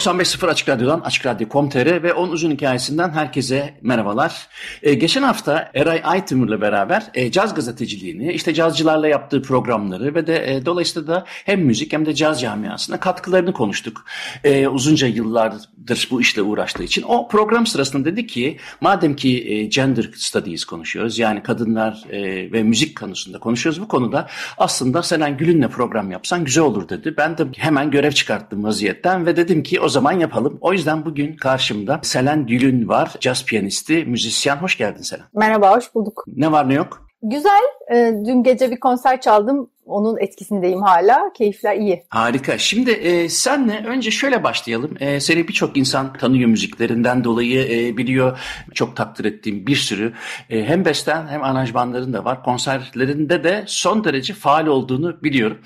...95.0 Açık Radyo'dan Açık Radyo.com.tr ve onun uzun hikayesinden herkese merhabalar. Ee, geçen hafta Eray Aytımır'la beraber e, caz gazeteciliğini, işte cazcılarla yaptığı programları ve de e, dolayısıyla da hem müzik hem de caz camiasına katkılarını konuştuk. E, uzunca yıllardır bu işle uğraştığı için. O program sırasında dedi ki madem ki e, gender studies konuşuyoruz yani kadınlar e, ve müzik konusunda konuşuyoruz bu konuda aslında Selen Gül'ünle program yapsan güzel olur dedi. Ben de hemen görev çıkarttım vaziyetten ve dedim ki o zaman yapalım. O yüzden bugün karşımda Selen Gül'ün var. Caz piyanisti, müzisyen. Hoş geldin Selen. Merhaba, hoş bulduk. Ne var ne yok? Güzel. Ee, dün gece bir konser çaldım. Onun etkisindeyim hala. Keyifler iyi. Harika. Şimdi e, senle önce şöyle başlayalım. E, seni birçok insan tanıyor müziklerinden dolayı e, biliyor. Çok takdir ettiğim bir sürü e, hem besten hem aranjmanların da var. Konserlerinde de son derece faal olduğunu biliyorum.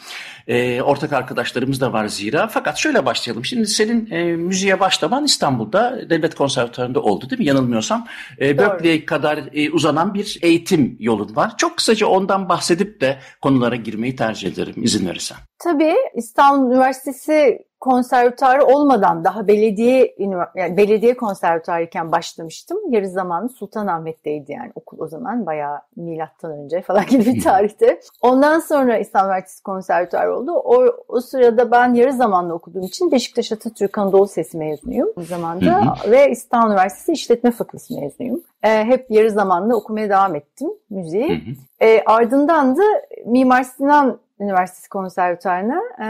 E, ortak arkadaşlarımız da var zira. Fakat şöyle başlayalım. Şimdi senin e, müziğe başlaman İstanbul'da Devlet Konservatuarı'nda oldu değil mi? Yanılmıyorsam. E, Berkeley'e kadar e, uzanan bir eğitim yolun var. Çok kısaca ondan bahsedip de konulara girmeyi tercih ederim izin verirsen. Tabii İstanbul Üniversitesi konservatuarı olmadan daha belediye yani belediye konservatuarıyken başlamıştım. Yarı zamanı Sultanahmet'teydi yani okul o zaman bayağı milattan önce falan gibi bir tarihte. Ondan sonra İstanbul Üniversitesi konservatuarı oldu. O, o sırada ben yarı zamanlı okuduğum için Beşiktaş Atatürk Anadolu Sesi mezunuyum o zamanda ve İstanbul Üniversitesi İşletme Fakültesi mezunuyum. Ee, hep yarı zamanlı okumaya devam ettim müziği. Ee, ardından da Mimar Sinan Üniversitesi Konservatuarı'na e,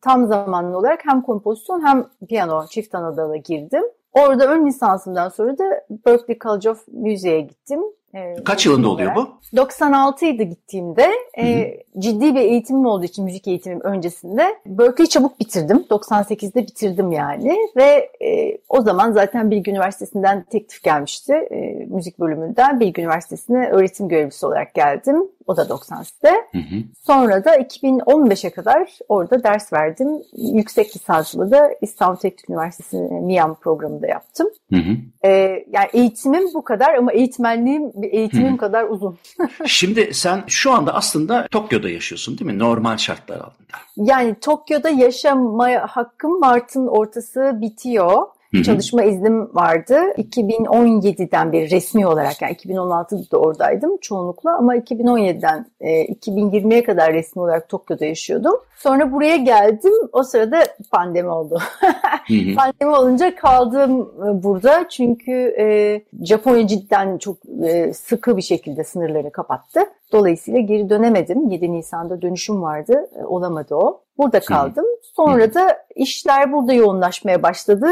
tam zamanlı olarak hem kompozisyon hem piyano çift anadala girdim. Orada ön lisansımdan sonra da Berklee College of Music'e gittim. E, Kaç yılında oluyor bu? 96 idi gittiğimde. E, ciddi bir eğitimim olduğu için müzik eğitimim öncesinde. Berkeley'i çabuk bitirdim. 98'de bitirdim yani. Ve e, o zaman zaten Bilgi Üniversitesi'nden teklif gelmişti. E, müzik bölümünden Bilgi Üniversitesi'ne öğretim görevlisi olarak geldim. O da 98'de. Hı hı. Sonra da 2015'e kadar orada ders verdim. Yüksek lisansımı da İstanbul Teknik Üniversitesi MİAM programında yaptım. Hı hı. Ee, yani eğitimim bu kadar ama eğitmenliğim eğitimim hı. kadar uzun. Şimdi sen şu anda aslında Tokyo'da yaşıyorsun değil mi? Normal şartlar altında. Yani Tokyo'da yaşamaya hakkım Mart'ın ortası bitiyor. Hı-hı. çalışma iznim vardı. 2017'den beri resmi olarak yani 2016'da da oradaydım çoğunlukla ama 2017'den e, 2020'ye kadar resmi olarak Tokyo'da yaşıyordum. Sonra buraya geldim. O sırada pandemi oldu. pandemi olunca kaldım e, burada çünkü e, Japonya cidden çok e, sıkı bir şekilde sınırları kapattı. Dolayısıyla geri dönemedim. 7 Nisan'da dönüşüm vardı. E, olamadı o. Burada kaldım. Sonra da işler burada yoğunlaşmaya başladı.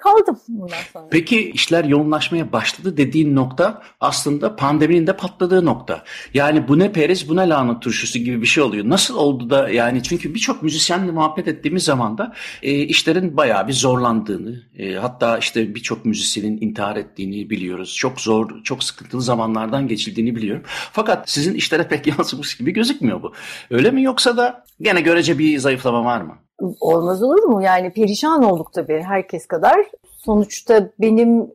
Kaldım bundan sonra. Peki işler yoğunlaşmaya başladı dediğin nokta aslında pandeminin de patladığı nokta. Yani bu ne periz bu ne lahana turşusu gibi bir şey oluyor. Nasıl oldu da yani çünkü birçok müzisyenle muhabbet ettiğimiz zaman da e, işlerin bayağı bir zorlandığını e, hatta işte birçok müzisyenin intihar ettiğini biliyoruz. Çok zor, çok sıkıntılı zamanlardan geçildiğini biliyorum. Fakat sizin işlere pek yansımış gibi gözükmüyor bu. Öyle mi yoksa da gene görece bir zayıflama var mı? Olmaz olur mu? Yani perişan olduk tabii herkes kadar. Sonuçta benim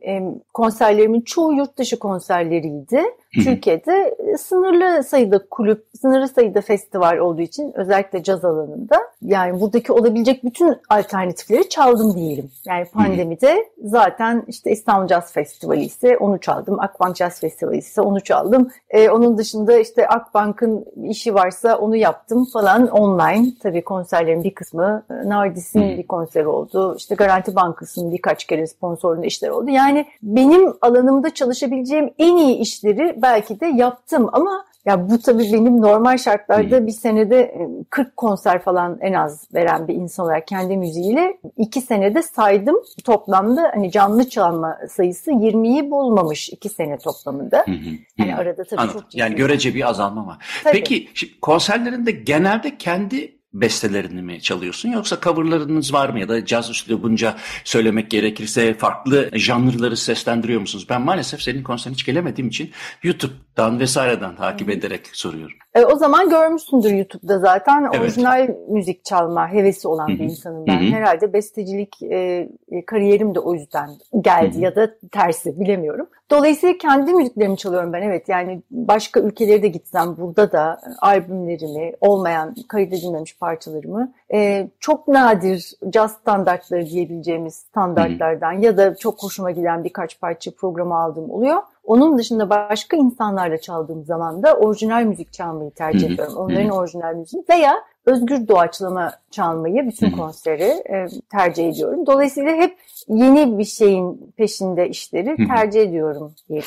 konserlerimin çoğu yurt dışı konserleriydi. Türkiye'de e, sınırlı sayıda kulüp, sınırlı sayıda festival olduğu için özellikle caz alanında yani buradaki olabilecek bütün alternatifleri çaldım diyelim. Yani pandemide zaten işte İstanbul Jazz Festivali ise onu çaldım. Akbank Jazz Festivali ise onu çaldım. Ee, onun dışında işte Akbank'ın işi varsa onu yaptım falan online. Tabii konserlerin bir kısmı e, Nardis'in bir konseri oldu. İşte Garanti Bankası'nın birkaç kere sponsorluğunda işler oldu. Yani benim alanımda çalışabileceğim en iyi işleri belki de yaptım ama ya bu tabii benim normal şartlarda bir senede 40 e, konser falan en az veren bir insan olarak kendi müziğiyle iki senede saydım toplamda hani canlı çalma sayısı 20'yi bulmamış iki sene toplamında. Hı hı. Yani arada tabii Anladım. çok Yani görece bir azalma var. Tabii. Peki konserlerinde genelde kendi bestelerini mi çalıyorsun yoksa coverlarınız var mı ya da caz üslubunca söylemek gerekirse farklı janrları seslendiriyor musunuz? Ben maalesef senin konserine hiç gelemediğim için YouTube'dan vesaireden takip ederek soruyorum. E, o zaman görmüşsündür YouTube'da zaten evet. orijinal müzik çalma hevesi olan Hı-hı. bir insanım ben. Hı-hı. Herhalde bestecilik e, e, kariyerim de o yüzden geldi Hı-hı. ya da tersi bilemiyorum. Dolayısıyla kendi müziklerimi çalıyorum ben evet yani başka ülkelere de gitsem burada da albümlerimi olmayan kaydedilmemiş parçalarımı e, çok nadir caz standartları diyebileceğimiz standartlardan ya da çok hoşuma giden birkaç parça programı aldığım oluyor. Onun dışında başka insanlarla çaldığım zaman da orijinal müzik çalmayı tercih ediyorum. Onların orijinal müziği veya özgür doğaçlama çalmayı bütün konseri e, tercih ediyorum. Dolayısıyla hep yeni bir şeyin peşinde işleri tercih ediyorum diye.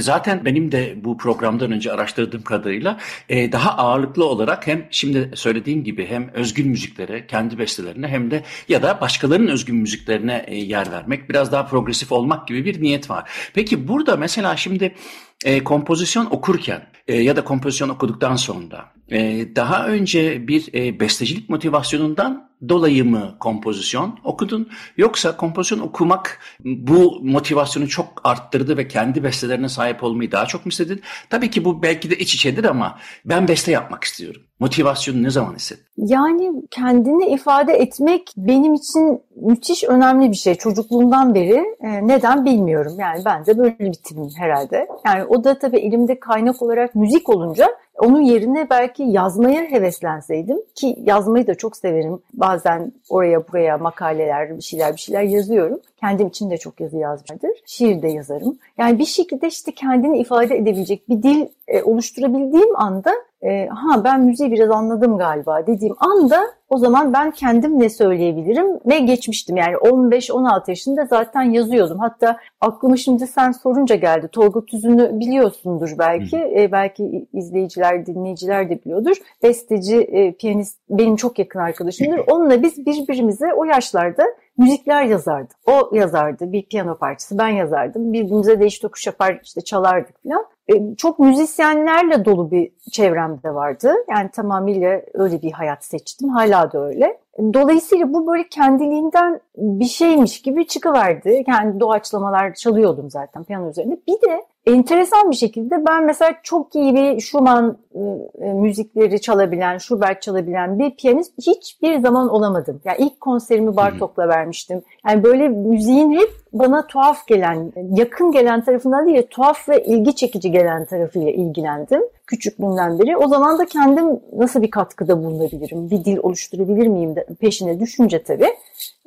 Zaten benim de bu programdan önce araştırdığım kadarıyla e, daha ağırlıklı olarak hem şimdi söylediğim gibi hem özgün müziklere, kendi bestelerine hem de ya da başkalarının özgün müziklerine e, yer vermek, biraz daha progresif olmak gibi bir niyet var. Peki burada mesela şimdi e, kompozisyon okurken e, ya da kompozisyon okuduktan sonra e, daha önce bir e, bestecilik motivasyonundan dolayı mı kompozisyon okudun yoksa kompozisyon okumak bu motivasyonu çok arttırdı ve kendi bestelerine sahip olmayı daha çok mu istedin? Tabii ki bu belki de iç içedir ama ben beste yapmak istiyorum. Motivasyonu ne zaman hissettin? Yani kendini ifade etmek benim için müthiş önemli bir şey. Çocukluğumdan beri e, neden bilmiyorum. Yani ben de böyle bir tipim herhalde. Yani o da tabii elimde kaynak olarak müzik olunca onun yerine belki yazmaya heveslenseydim ki yazmayı da çok severim. Bazen oraya buraya makaleler, bir şeyler bir şeyler yazıyorum. Kendim için de çok yazı yazmışımdır. Şiir de yazarım. Yani bir şekilde işte kendini ifade edebilecek bir dil e, oluşturabildiğim anda e, ha ben müziği biraz anladım galiba dediğim anda o zaman ben kendim ne söyleyebilirim ve geçmiştim. Yani 15-16 yaşında zaten yazıyordum. Hatta aklıma şimdi sen sorunca geldi. Tolga Tüzün'ü biliyorsundur belki. E, belki izleyiciler, dinleyiciler de biliyordur. Besteci, e, piyanist benim çok yakın arkadaşımdır. Onunla biz birbirimize o yaşlarda müzikler yazardı. O yazardı bir piyano parçası, ben yazardım. Birbirimize değiş tokuş yapar, işte çalardık falan. E, çok müzisyenlerle dolu bir çevremde vardı. Yani tamamıyla öyle bir hayat seçtim. Hala da öyle. Dolayısıyla bu böyle kendiliğinden bir şeymiş gibi çıkıverdi. Yani doğaçlamalar çalıyordum zaten piyano üzerinde. Bir de enteresan bir şekilde ben mesela çok iyi bir Schumann e, müzikleri çalabilen, Schubert çalabilen bir piyanist hiçbir zaman olamadım. Yani ilk konserimi Bartok'la vermiştim. Yani böyle müziğin hep bana tuhaf gelen, yakın gelen tarafından değil, tuhaf ve ilgi çekici gelen tarafıyla ilgilendim küçüklüğümden beri. O zaman da kendim nasıl bir katkıda bulunabilirim, bir dil oluşturabilir miyim de peşine düşünce tabii.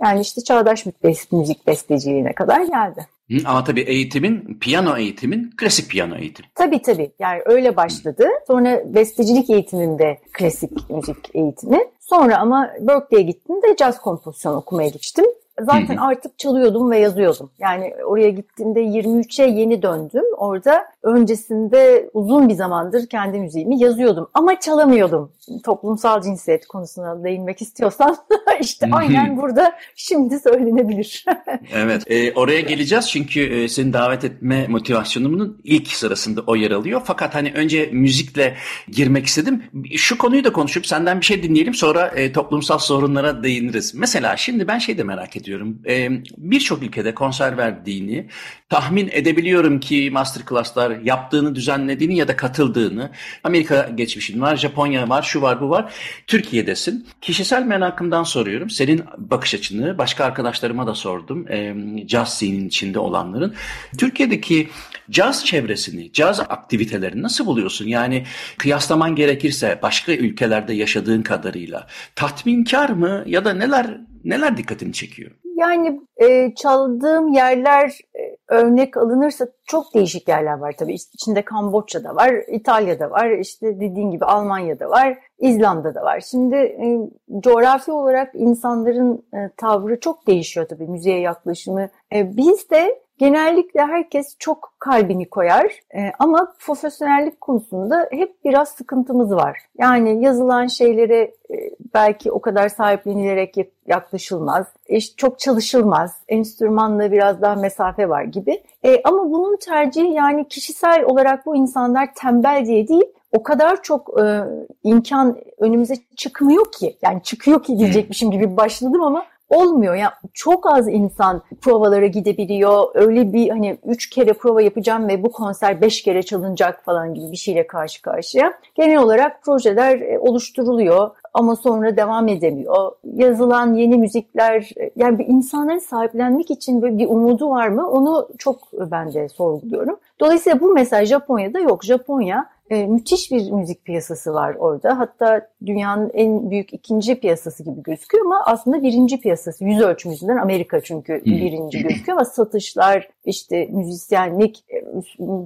Yani işte çağdaş müzik besteciliğine kadar geldi. Ama tabii eğitimin, piyano eğitimin klasik piyano eğitim. Tabii tabii. Yani öyle başladı. Sonra bestecilik eğitiminde klasik müzik eğitimi. Sonra ama Berkeley'e gittim de caz kompozisyon okumaya geçtim. Zaten artık çalıyordum ve yazıyordum. Yani oraya gittiğimde 23'e yeni döndüm. Orada öncesinde uzun bir zamandır kendi müziğimi yazıyordum ama çalamıyordum. Toplumsal cinsiyet konusuna değinmek istiyorsan işte aynen burada şimdi söylenebilir. evet e, oraya geleceğiz çünkü e, seni davet etme motivasyonumun ilk sırasında o yer alıyor. Fakat hani önce müzikle girmek istedim. Şu konuyu da konuşup senden bir şey dinleyelim sonra e, toplumsal sorunlara değiniriz. Mesela şimdi ben şey de merak ediyorum. E, Birçok ülkede konser verdiğini tahmin edebiliyorum ki masterclasslar yaptığını, düzenlediğini ya da katıldığını. Amerika geçmişin var, Japonya var, şu var, bu var. Türkiye'desin. Kişisel merakımdan soruyorum. Senin bakış açını başka arkadaşlarıma da sordum. E, caz scene'in içinde olanların. Türkiye'deki caz çevresini, caz aktivitelerini nasıl buluyorsun? Yani kıyaslaman gerekirse başka ülkelerde yaşadığın kadarıyla tatminkar mı ya da neler neler dikkatini çekiyor? Yani e, çaldığım yerler örnek alınırsa çok değişik yerler var tabii. İçinde Kamboçya'da var, İtalya'da var, işte dediğin gibi Almanya'da var, İzlanda'da var. Şimdi e, coğrafi olarak insanların e, tavrı çok değişiyor tabii müziğe yaklaşımı. E, biz de genellikle herkes çok kalbini koyar e, ama profesyonellik konusunda hep biraz sıkıntımız var. Yani yazılan şeylere e, belki o kadar sahiplenilerek yaklaşılmaz, e, çok çalışılmaz, enstrümanla biraz daha mesafe var gibi. E, ama bunun tercihi yani kişisel olarak bu insanlar tembel diye değil, o kadar çok e, imkan önümüze çıkmıyor ki. Yani çıkıyor ki diyecekmişim gibi başladım ama olmuyor. Yani çok az insan provalara gidebiliyor. Öyle bir hani üç kere prova yapacağım ve bu konser beş kere çalınacak falan gibi bir şeyle karşı karşıya. Genel olarak projeler e, oluşturuluyor ama sonra devam edemiyor. Yazılan yeni müzikler e, yani bir insanların sahiplenmek için böyle bir umudu var mı? Onu çok ben de sorguluyorum. Dolayısıyla bu mesaj Japonya'da yok. Japonya e, müthiş bir müzik piyasası var orada. Hatta dünyanın en büyük ikinci piyasası gibi gözüküyor ama aslında birinci piyasası. Yüz ölçümüzden Amerika çünkü birinci gözüküyor ama satışlar, işte müzisyenlik, e,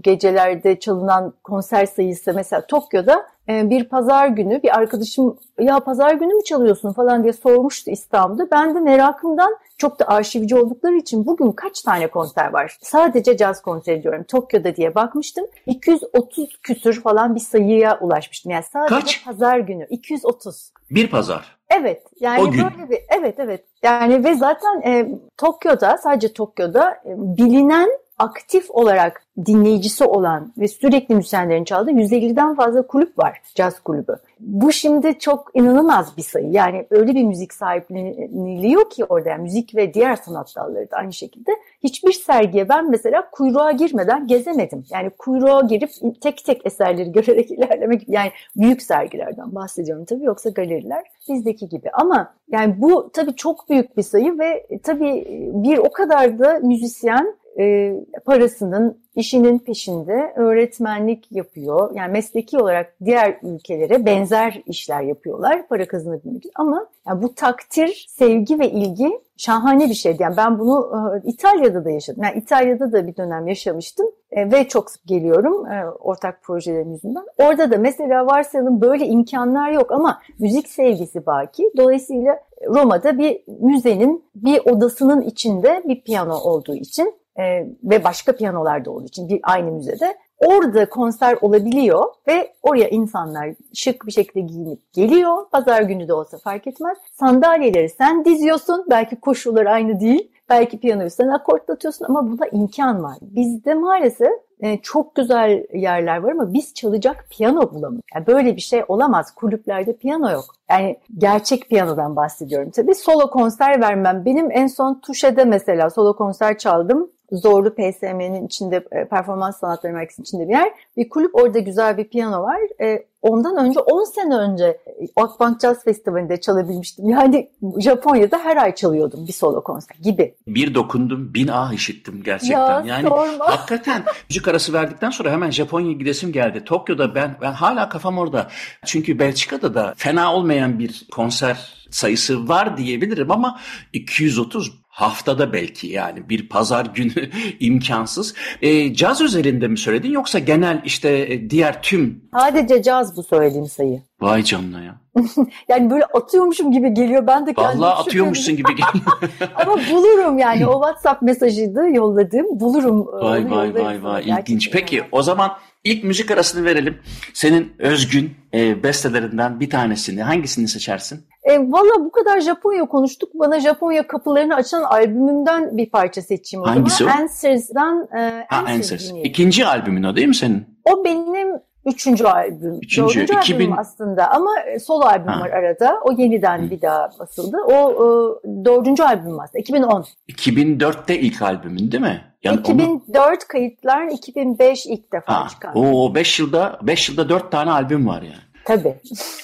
gecelerde çalınan konser sayısı mesela Tokyo'da e, bir pazar günü bir arkadaşım ya pazar günü mü çalıyorsun falan diye sormuştu İstanbul'da. Ben de merakımdan çok da arşivci oldukları için bugün kaç tane konser var? Sadece caz konseri diyorum. Tokyo'da diye bakmıştım. 230 küsür falan bir sayıya ulaşmıştım. Yani sadece kaç? pazar günü 230. Bir pazar. Evet. Yani o gün. böyle bir evet evet. Yani ve zaten e, Tokyo'da sadece Tokyo'da e, bilinen aktif olarak dinleyicisi olan ve sürekli müzisyenlerin çaldığı 150'den fazla kulüp var, caz kulübü. Bu şimdi çok inanılmaz bir sayı. Yani öyle bir müzik sahipleniliyor ki orada yani müzik ve diğer sanat dalları da aynı şekilde. Hiçbir sergiye ben mesela kuyruğa girmeden gezemedim. Yani kuyruğa girip tek tek eserleri görerek ilerlemek yani büyük sergilerden bahsediyorum tabii yoksa galeriler bizdeki gibi. Ama yani bu tabii çok büyük bir sayı ve tabii bir o kadar da müzisyen e, parasının, işinin peşinde öğretmenlik yapıyor. Yani mesleki olarak diğer ülkelere benzer işler yapıyorlar para kazanabilmek için. Ama yani bu takdir, sevgi ve ilgi şahane bir şeydi. Yani ben bunu e, İtalya'da da yaşadım. Yani İtalya'da da bir dönem yaşamıştım e, ve çok sık geliyorum ortak projelerin yüzünden. Orada da mesela varsayalım böyle imkanlar yok ama müzik sevgisi baki. Dolayısıyla Roma'da bir müzenin bir odasının içinde bir piyano olduğu için e, ve başka piyanolar da olduğu için bir aynı müzede orada konser olabiliyor ve oraya insanlar şık bir şekilde giyinip geliyor. Pazar günü de olsa fark etmez. Sandalyeleri sen diziyorsun. Belki koşullar aynı değil. Belki piyanoyu sen akortlatıyorsun ama buna imkan var. Bizde maalesef e, çok güzel yerler var ama biz çalacak piyano bulamıyoruz. Yani böyle bir şey olamaz. Kulüplerde piyano yok. Yani gerçek piyanodan bahsediyorum tabii. Solo konser vermem. Benim en son Tuşe'de mesela solo konser çaldım. Zorlu PSM'nin içinde e, performans sanatları merkezinin içinde bir yer. Bir kulüp orada güzel bir piyano var. E, ondan önce 10 sene önce e, Akbank Jazz Festivali'nde çalabilmiştim. Yani Japonya'da her ay çalıyordum bir solo konser gibi. Bir dokundum bin ah işittim gerçekten. Ya, yani sorma. hakikaten müzik arası verdikten sonra hemen Japonya'ya gidesim geldi. Tokyo'da ben ben hala kafam orada. Çünkü Belçika'da da fena olmayan bir konser sayısı var diyebilirim ama 230 haftada belki yani bir pazar günü imkansız. E, caz üzerinde mi söyledin yoksa genel işte e, diğer tüm? Sadece caz bu söylediğim sayı. Vay canına ya. yani böyle atıyormuşum gibi geliyor. Ben de kendim Vallahi atıyormuşsun gibi geliyor. Ama bulurum yani. O WhatsApp mesajıydı yolladığım. Bulurum. Vay vay vay vay. İlginç. Peki o zaman ilk müzik arasını verelim. Senin özgün e, bestelerinden bir tanesini hangisini seçersin? E, Valla bu kadar Japonya konuştuk. Bana Japonya kapılarını açan albümümden bir parça seçeyim o Hangisi zaman. o? Answers'dan e, ha, Answers. İkinci albümün o değil mi senin? O benim üçüncü albüm. Üçüncü, Dördüncü 2000... albüm aslında ama e, solo albüm ha. var arada. O yeniden Hı. bir daha basıldı. O, o dördüncü albüm aslında. 2010. 2004'te ilk albümün değil mi? Yani 2004 onu... kayıtlar 2005 ilk defa ha. çıkan. O 5 yılda 5 yılda 4 tane albüm var yani. Tabii.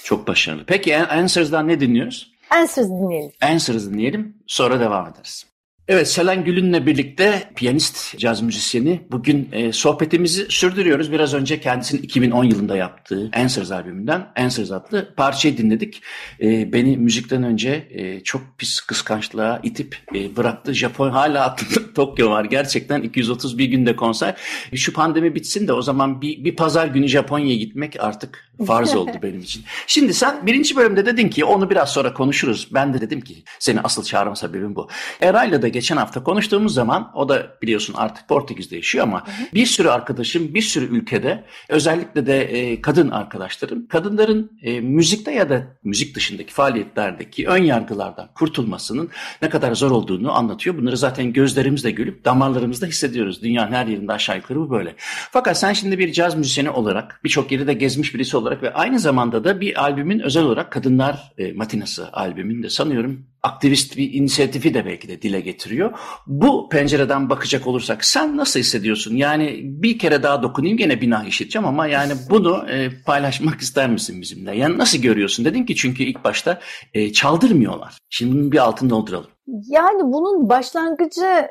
Çok başarılı. Peki Answers'dan ne dinliyoruz? Answers dinleyelim. Answers dinleyelim. Sonra devam ederiz. Evet Selen Gül'ünle birlikte piyanist, caz müzisyeni bugün e, sohbetimizi sürdürüyoruz. Biraz önce kendisinin 2010 yılında yaptığı Answers albümünden Answers adlı parçayı dinledik. E, beni müzikten önce e, çok pis kıskançlığa itip e, bıraktı. Japon hala aklımda Tokyo var. Gerçekten 231 günde konser. E, şu pandemi bitsin de o zaman bir, bir pazar günü Japonya'ya gitmek artık farz oldu benim için. Şimdi sen birinci bölümde dedin ki onu biraz sonra konuşuruz. Ben de dedim ki seni asıl çağırma sebebim bu. Eray'la da geçen hafta konuştuğumuz zaman o da biliyorsun artık Portekiz'de yaşıyor ama bir sürü arkadaşım bir sürü ülkede özellikle de e, kadın arkadaşlarım kadınların e, müzikte ya da müzik dışındaki faaliyetlerdeki ön yargılardan kurtulmasının ne kadar zor olduğunu anlatıyor. Bunları zaten gözlerimizle gülüp damarlarımızda hissediyoruz. Dünyanın her yerinde aşağı yukarı bu böyle. Fakat sen şimdi bir caz müzisyeni olarak birçok yeri de gezmiş birisi olarak ve aynı zamanda da bir albümün özel olarak Kadınlar e, Matinası albümünde de sanıyorum aktivist bir inisiyatifi de belki de dile getiriyor. Bu pencereden bakacak olursak sen nasıl hissediyorsun? Yani bir kere daha dokunayım gene bina işiteceğim ama yani bunu e, paylaşmak ister misin bizimle? Yani nasıl görüyorsun? Dedin ki çünkü ilk başta e, çaldırmıyorlar. Şimdi bunun bir altını dolduralım. Yani bunun başlangıcı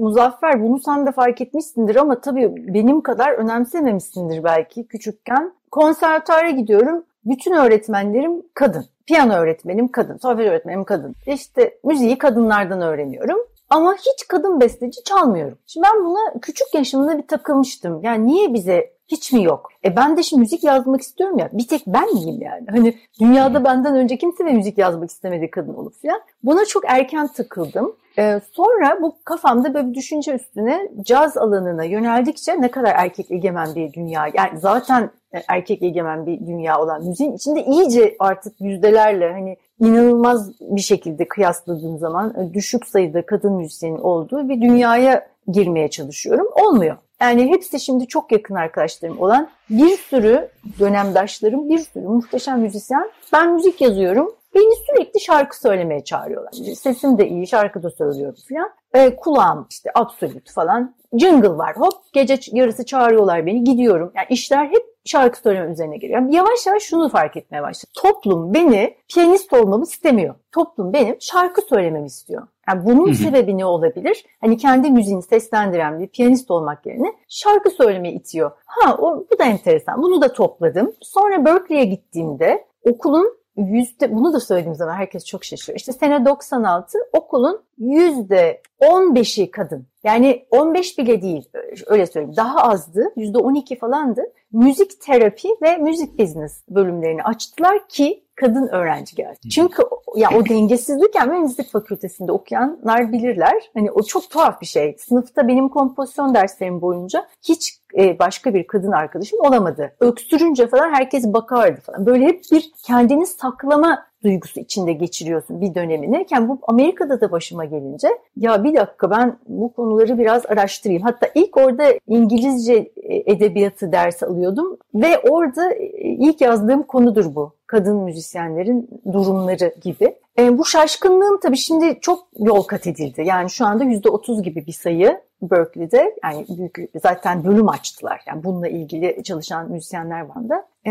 Muzaffer bunu sen de fark etmişsindir ama tabii benim kadar önemsememişsindir belki küçükken. Konservatuara gidiyorum. Bütün öğretmenlerim kadın. Piyano öğretmenim kadın, solfej öğretmenim kadın. İşte müziği kadınlardan öğreniyorum. Ama hiç kadın besteci çalmıyorum. Şimdi ben buna küçük yaşımda bir takılmıştım. Yani niye bize hiç mi yok? E ben de şimdi müzik yazmak istiyorum ya. Bir tek ben miyim yani? Hani dünyada benden önce kimse de müzik yazmak istemedi kadın olup falan. Buna çok erken takıldım. Ee, sonra bu kafamda böyle bir düşünce üstüne caz alanına yöneldikçe ne kadar erkek egemen bir dünya. Yani zaten erkek egemen bir dünya olan müziğin içinde iyice artık yüzdelerle hani inanılmaz bir şekilde kıyasladığım zaman düşük sayıda kadın müzisyenin olduğu bir dünyaya girmeye çalışıyorum. Olmuyor. Yani hepsi şimdi çok yakın arkadaşlarım olan bir sürü dönemdaşlarım, bir sürü muhteşem müzisyen. Ben müzik yazıyorum. Beni sürekli şarkı söylemeye çağırıyorlar. Sesim de iyi, şarkı da söylüyorum falan. E, kulağım işte absolut falan. Jingle var hop gece yarısı çağırıyorlar beni gidiyorum. Yani işler hep şarkı söyleme üzerine geliyor. Yani yavaş yavaş şunu fark etmeye başladım. Toplum beni piyanist olmamı istemiyor. Toplum benim şarkı söylememi istiyor. Yani bunun sebebi ne olabilir? Hani kendi müziğini seslendiren bir piyanist olmak yerine şarkı söylemeye itiyor. Ha o, bu da enteresan. Bunu da topladım. Sonra Berkeley'e gittiğimde okulun yüzde bunu da söylediğim zaman herkes çok şaşırıyor. İşte sene 96 okulun yüzde 15'i kadın. Yani 15 bile değil öyle söyleyeyim. Daha azdı. Yüzde 12 falandı. Müzik terapi ve müzik business bölümlerini açtılar ki kadın öğrenci geldi. Çünkü ya o dengesizlik yani müzik fakültesinde okuyanlar bilirler. Hani o çok tuhaf bir şey. Sınıfta benim kompozisyon derslerim boyunca hiç e, başka bir kadın arkadaşım olamadı. Öksürünce falan herkes bakardı falan. Böyle hep bir kendini saklama duygusu içinde geçiriyorsun bir dönemini. Yani bu Amerika'da da başıma gelince ya bir dakika ben bu konuları biraz araştırayım. Hatta ilk orada İngilizce e, edebiyatı dersi alıyordum ve orada e, ilk yazdığım konudur bu. Kadın müzisyenlerin durumları gibi. E, bu şaşkınlığım tabii şimdi çok yol kat edildi. Yani şu anda %30 gibi bir sayı Berkeley'de yani büyük zaten bölüm açtılar. Yani bununla ilgili çalışan müzisyenler var da. E,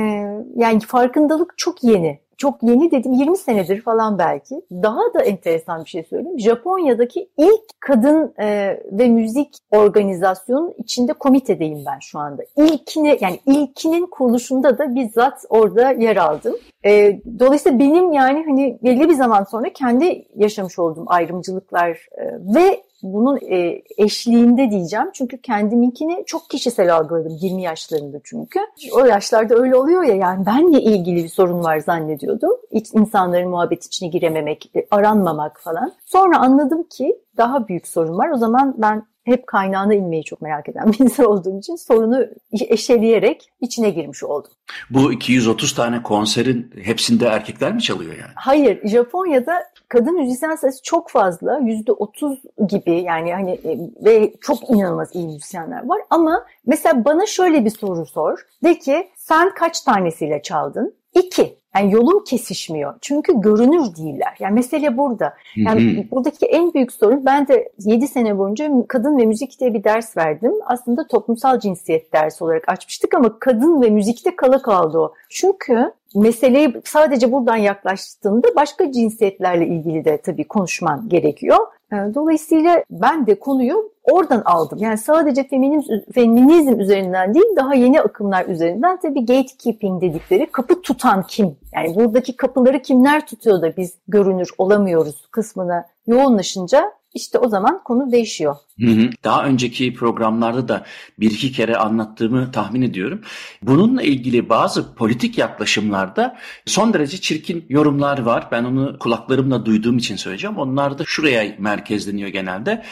yani farkındalık çok yeni çok yeni dedim 20 senedir falan belki. Daha da enteresan bir şey söyleyeyim. Japonya'daki ilk kadın e, ve müzik organizasyonun içinde komitedeyim ben şu anda. İlkini yani ilkinin kuruluşunda da bizzat orada yer aldım. E, dolayısıyla benim yani hani belli bir zaman sonra kendi yaşamış olduğum ayrımcılıklar e, ve bunun e, eşliğinde diyeceğim. Çünkü kendiminkini çok kişisel algıladım 20 yaşlarında çünkü. O yaşlarda öyle oluyor ya yani benle ilgili bir sorun var zannediyordum. İç insanların muhabbet içine girememek, e, aranmamak falan. Sonra anladım ki daha büyük sorun var. O zaman ben hep kaynağına inmeyi çok merak eden bir insan olduğum için sorunu eşeleyerek içine girmiş oldum. Bu 230 tane konserin hepsinde erkekler mi çalıyor yani? Hayır, Japonya'da kadın müzisyen sayısı çok fazla. Yüzde otuz gibi yani hani e, ve çok inanılmaz iyi müzisyenler var. Ama mesela bana şöyle bir soru sor. De ki sen kaç tanesiyle çaldın? İki. Yani yolum kesişmiyor. Çünkü görünür değiller. Yani mesele burada. Yani hı hı. buradaki en büyük sorun ben de 7 sene boyunca kadın ve müzik diye bir ders verdim. Aslında toplumsal cinsiyet dersi olarak açmıştık ama kadın ve müzikte kala kaldı o. Çünkü meseleyi sadece buradan yaklaştığında başka cinsiyetlerle ilgili de tabii konuşman gerekiyor. Ee, dolayısıyla ben de konuyu oradan aldım. Yani sadece feminizm, feminizm üzerinden değil daha yeni akımlar üzerinden tabii gatekeeping dedikleri kapı tutan kim? Yani buradaki kapıları kimler tutuyor da biz görünür olamıyoruz kısmına yoğunlaşınca işte o zaman konu değişiyor. Hı hı. Daha önceki programlarda da bir iki kere anlattığımı tahmin ediyorum. Bununla ilgili bazı politik yaklaşımlarda son derece çirkin yorumlar var. Ben onu kulaklarımla duyduğum için söyleyeceğim. Onlar da şuraya merkezleniyor genelde.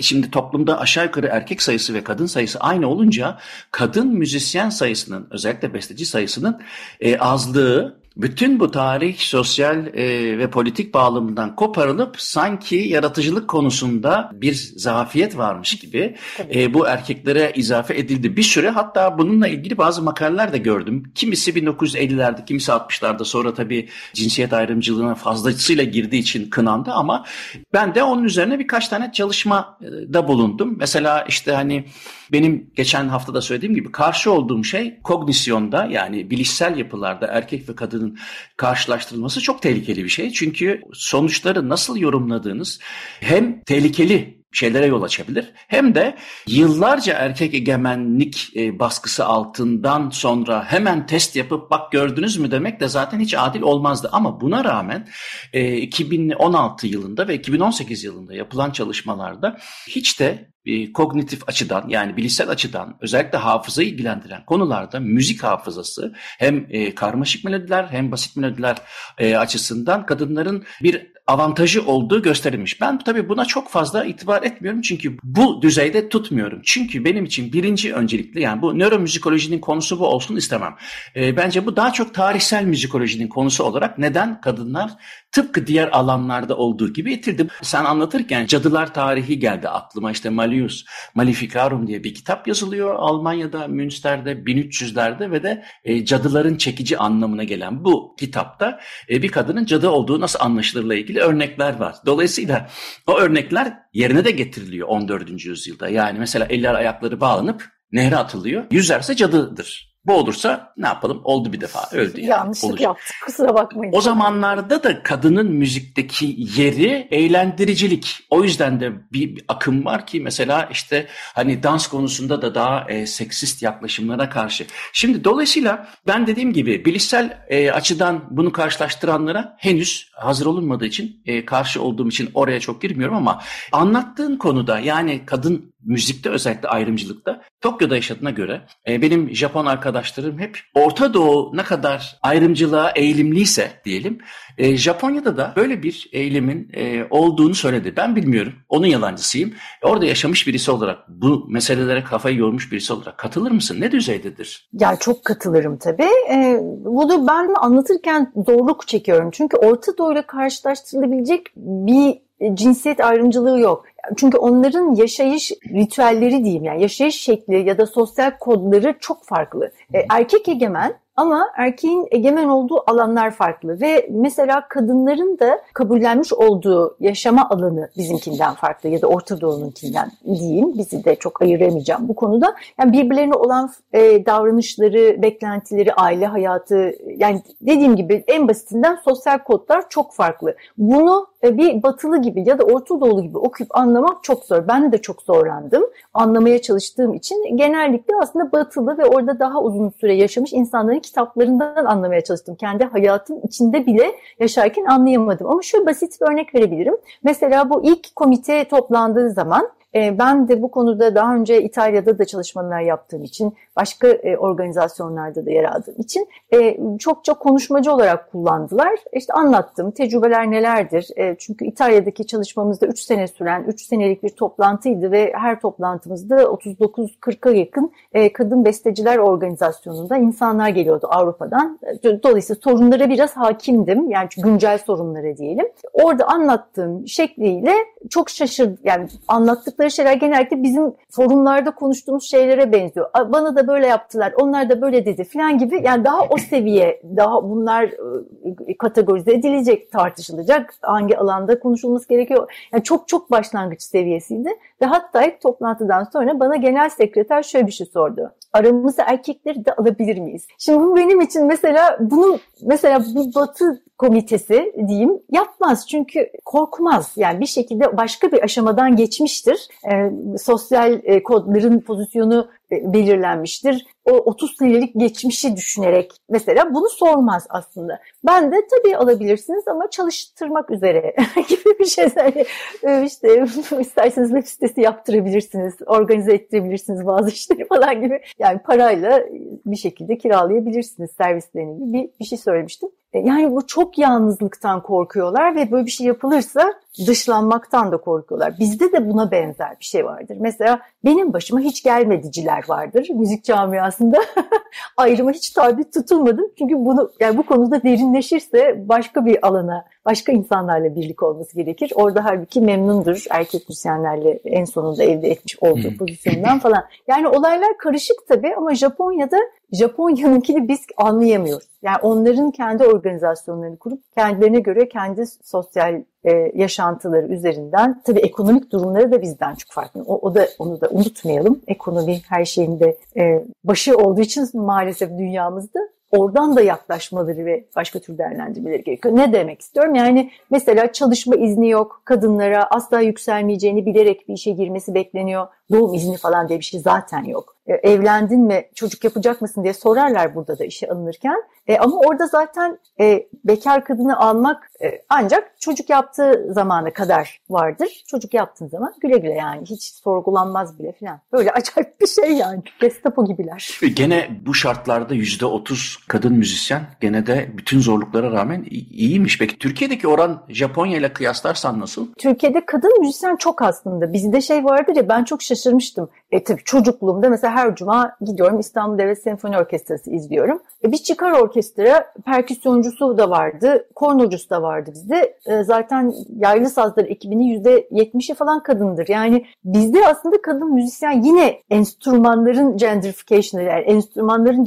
Şimdi toplumda aşağı yukarı erkek sayısı ve kadın sayısı aynı olunca kadın müzisyen sayısının özellikle besteci sayısının e, azlığı bütün bu tarih, sosyal e, ve politik bağlamından koparılıp sanki yaratıcılık konusunda bir zafiyet varmış gibi e, bu erkeklere izafe edildi. Bir süre hatta bununla ilgili bazı makaleler de gördüm. Kimisi 1950'lerde, kimisi 60'larda sonra tabii cinsiyet ayrımcılığına fazlasıyla girdiği için kınandı ama ben de onun üzerine birkaç tane çalışma da bulundum. Mesela işte hani benim geçen hafta da söylediğim gibi karşı olduğum şey kognisyonda yani bilişsel yapılarda erkek ve kadının karşılaştırılması çok tehlikeli bir şey. Çünkü sonuçları nasıl yorumladığınız hem tehlikeli şeylere yol açabilir. Hem de yıllarca erkek egemenlik e, baskısı altından sonra hemen test yapıp bak gördünüz mü demek de zaten hiç adil olmazdı. Ama buna rağmen e, 2016 yılında ve 2018 yılında yapılan çalışmalarda hiç de e, kognitif açıdan yani bilişsel açıdan özellikle hafızayı ilgilendiren konularda müzik hafızası hem e, karmaşık melodiler hem basit melodiler e, açısından kadınların bir avantajı olduğu gösterilmiş. Ben tabii buna çok fazla itibar etmiyorum çünkü bu düzeyde tutmuyorum. Çünkü benim için birinci öncelikli yani bu nöromüzikolojinin konusu bu olsun istemem. E, bence bu daha çok tarihsel müzikolojinin konusu olarak neden kadınlar tıpkı diğer alanlarda olduğu gibi itildi. Sen anlatırken cadılar tarihi geldi aklıma işte Malius Maleficarum diye bir kitap yazılıyor Almanya'da Münster'de 1300'lerde ve de e, cadıların çekici anlamına gelen bu kitapta e, bir kadının cadı olduğu nasıl anlaşılırla ilgili örnekler var. Dolayısıyla o örnekler yerine de getiriliyor 14. yüzyılda. Yani mesela eller ayakları bağlanıp nehre atılıyor. Yüzerse cadıdır. Bu olursa ne yapalım? Oldu bir defa. Öldü yani. Yanlışlık Olacak. yaptık. Kusura bakmayın. O zamanlarda da kadının müzikteki yeri eğlendiricilik. O yüzden de bir, bir akım var ki mesela işte hani dans konusunda da daha e, seksist yaklaşımlara karşı. Şimdi dolayısıyla ben dediğim gibi bilişsel e, açıdan bunu karşılaştıranlara henüz hazır olunmadığı için e, karşı olduğum için oraya çok girmiyorum ama anlattığın konuda yani kadın müzikte özellikle ayrımcılıkta Tokyo'da yaşadığına göre e, benim Japon arkadaşlarım hep Orta Doğu ne kadar ayrımcılığa eğilimliyse diyelim e, Japonya'da da böyle bir eğilimin e, olduğunu söyledi. Ben bilmiyorum. Onun yalancısıyım. Orada yaşamış birisi olarak bu meselelere kafayı yormuş birisi olarak katılır mısın? Ne düzeydedir? Ya çok katılırım tabii. E, bunu ben anlatırken zorluk çekiyorum. Çünkü Orta Doğu ile karşılaştırılabilecek bir cinsiyet ayrımcılığı yok. Çünkü onların yaşayış ritüelleri diyeyim yani yaşayış şekli ya da sosyal kodları çok farklı. E, erkek egemen ama erkeğin egemen olduğu alanlar farklı ve mesela kadınların da kabullenmiş olduğu yaşama alanı bizimkinden farklı ya da Orta Doğu'nunkinden diyeyim. Bizi de çok ayıramayacağım bu konuda. Yani birbirlerine olan e, davranışları, beklentileri, aile hayatı yani dediğim gibi en basitinden sosyal kodlar çok farklı. Bunu e, bir batılı gibi ya da Orta Doğulu gibi okuyup anlamak çok zor. Ben de çok zorlandım. Anlamaya çalıştığım için genellikle aslında batılı ve orada daha uzun süre yaşamış insanların kitaplarından anlamaya çalıştım. Kendi hayatım içinde bile yaşarken anlayamadım. Ama şöyle basit bir örnek verebilirim. Mesela bu ilk komite toplandığı zaman e, ben de bu konuda daha önce İtalya'da da çalışmalar yaptığım için, başka e, organizasyonlarda da yer aldığım için e, çok çok konuşmacı olarak kullandılar. İşte anlattım, tecrübeler nelerdir? Çünkü İtalya'daki çalışmamızda 3 sene süren, 3 senelik bir toplantıydı ve her toplantımızda 39-40'a yakın kadın besteciler organizasyonunda insanlar geliyordu Avrupa'dan. Dolayısıyla sorunlara biraz hakimdim, yani güncel sorunlara diyelim. Orada anlattığım şekliyle çok şaşırdım, yani anlattıkları şeyler genellikle bizim forumlarda konuştuğumuz şeylere benziyor. Bana da böyle yaptılar, onlar da böyle dedi falan gibi. Yani daha o seviye, daha bunlar e, kategorize edilecek, tartışılacak. Hangi alanda konuşulması gerekiyor. Yani çok çok başlangıç seviyesiydi. Ve hatta ilk toplantıdan sonra bana genel sekreter şöyle bir şey sordu. Aramıza erkekleri de alabilir miyiz? Şimdi bu benim için mesela bunu mesela bu batı komitesi diyeyim yapmaz çünkü korkmaz. Yani bir şekilde başka bir aşamadan geçmiştir. E, sosyal e, kodların pozisyonu e, belirlenmiştir. O 30 senelik geçmişi düşünerek mesela bunu sormaz aslında. Ben de tabii alabilirsiniz ama çalıştırmak üzere gibi bir şey. Yani, e, işte isterseniz web sitesi yaptırabilirsiniz, organize ettirebilirsiniz bazı işleri falan gibi. Yani parayla bir şekilde kiralayabilirsiniz servislerini gibi bir, bir şey söylemiştim. E, yani bu çok yalnızlıktan korkuyorlar ve böyle bir şey yapılırsa dışlanmaktan da korkuyorlar. Bizde de buna benzer bir şey vardır. Mesela benim başıma hiç gelmediciler vardır müzik camiasında. Ayrıma hiç tabi tutulmadım. Çünkü bunu yani bu konuda derinleşirse başka bir alana, başka insanlarla birlik olması gerekir. Orada halbuki memnundur erkek müzisyenlerle en sonunda elde etmiş olduğu pozisyondan falan. Yani olaylar karışık tabii ama Japonya'da Japonya'nınkini biz anlayamıyoruz. Yani onların kendi organizasyonlarını kurup kendilerine göre kendi sosyal e, yaşantıları üzerinden tabii ekonomik durumları da bizden çok farklı. O, o da onu da unutmayalım. Ekonomi her şeyin de e, başı olduğu için maalesef dünyamızda oradan da yaklaşmaları ve başka tür değerlendirmeleri gerekiyor. Ne demek istiyorum? Yani mesela çalışma izni yok, kadınlara asla yükselmeyeceğini bilerek bir işe girmesi bekleniyor. Doğum izni falan diye bir şey zaten yok. E, evlendin mi, çocuk yapacak mısın diye sorarlar burada da işe alınırken. E, ama orada zaten e, bekar kadını almak e, ancak çocuk yaptığı zamana kadar vardır. Çocuk yaptığın zaman güle güle yani hiç sorgulanmaz bile falan. Böyle acayip bir şey yani. Gestapo gibiler. Gene bu şartlarda yüzde otuz kadın müzisyen gene de bütün zorluklara rağmen iyiymiş. Peki Türkiye'deki oran Japonya ile kıyaslarsan nasıl? Türkiye'de kadın müzisyen çok aslında. Bizde şey vardır ya ben çok şaşırmıştım. E tabii çocukluğumda mesela her cuma gidiyorum İstanbul Devlet Senfoni Orkestrası izliyorum. E bir çıkar orkestra perküsyoncusu da vardı, kornocusu da vardı bizde. E, zaten yaylı sazlar ekibinin %70'i falan kadındır. Yani bizde aslında kadın müzisyen yine enstrümanların gentrification'ı yani enstrümanların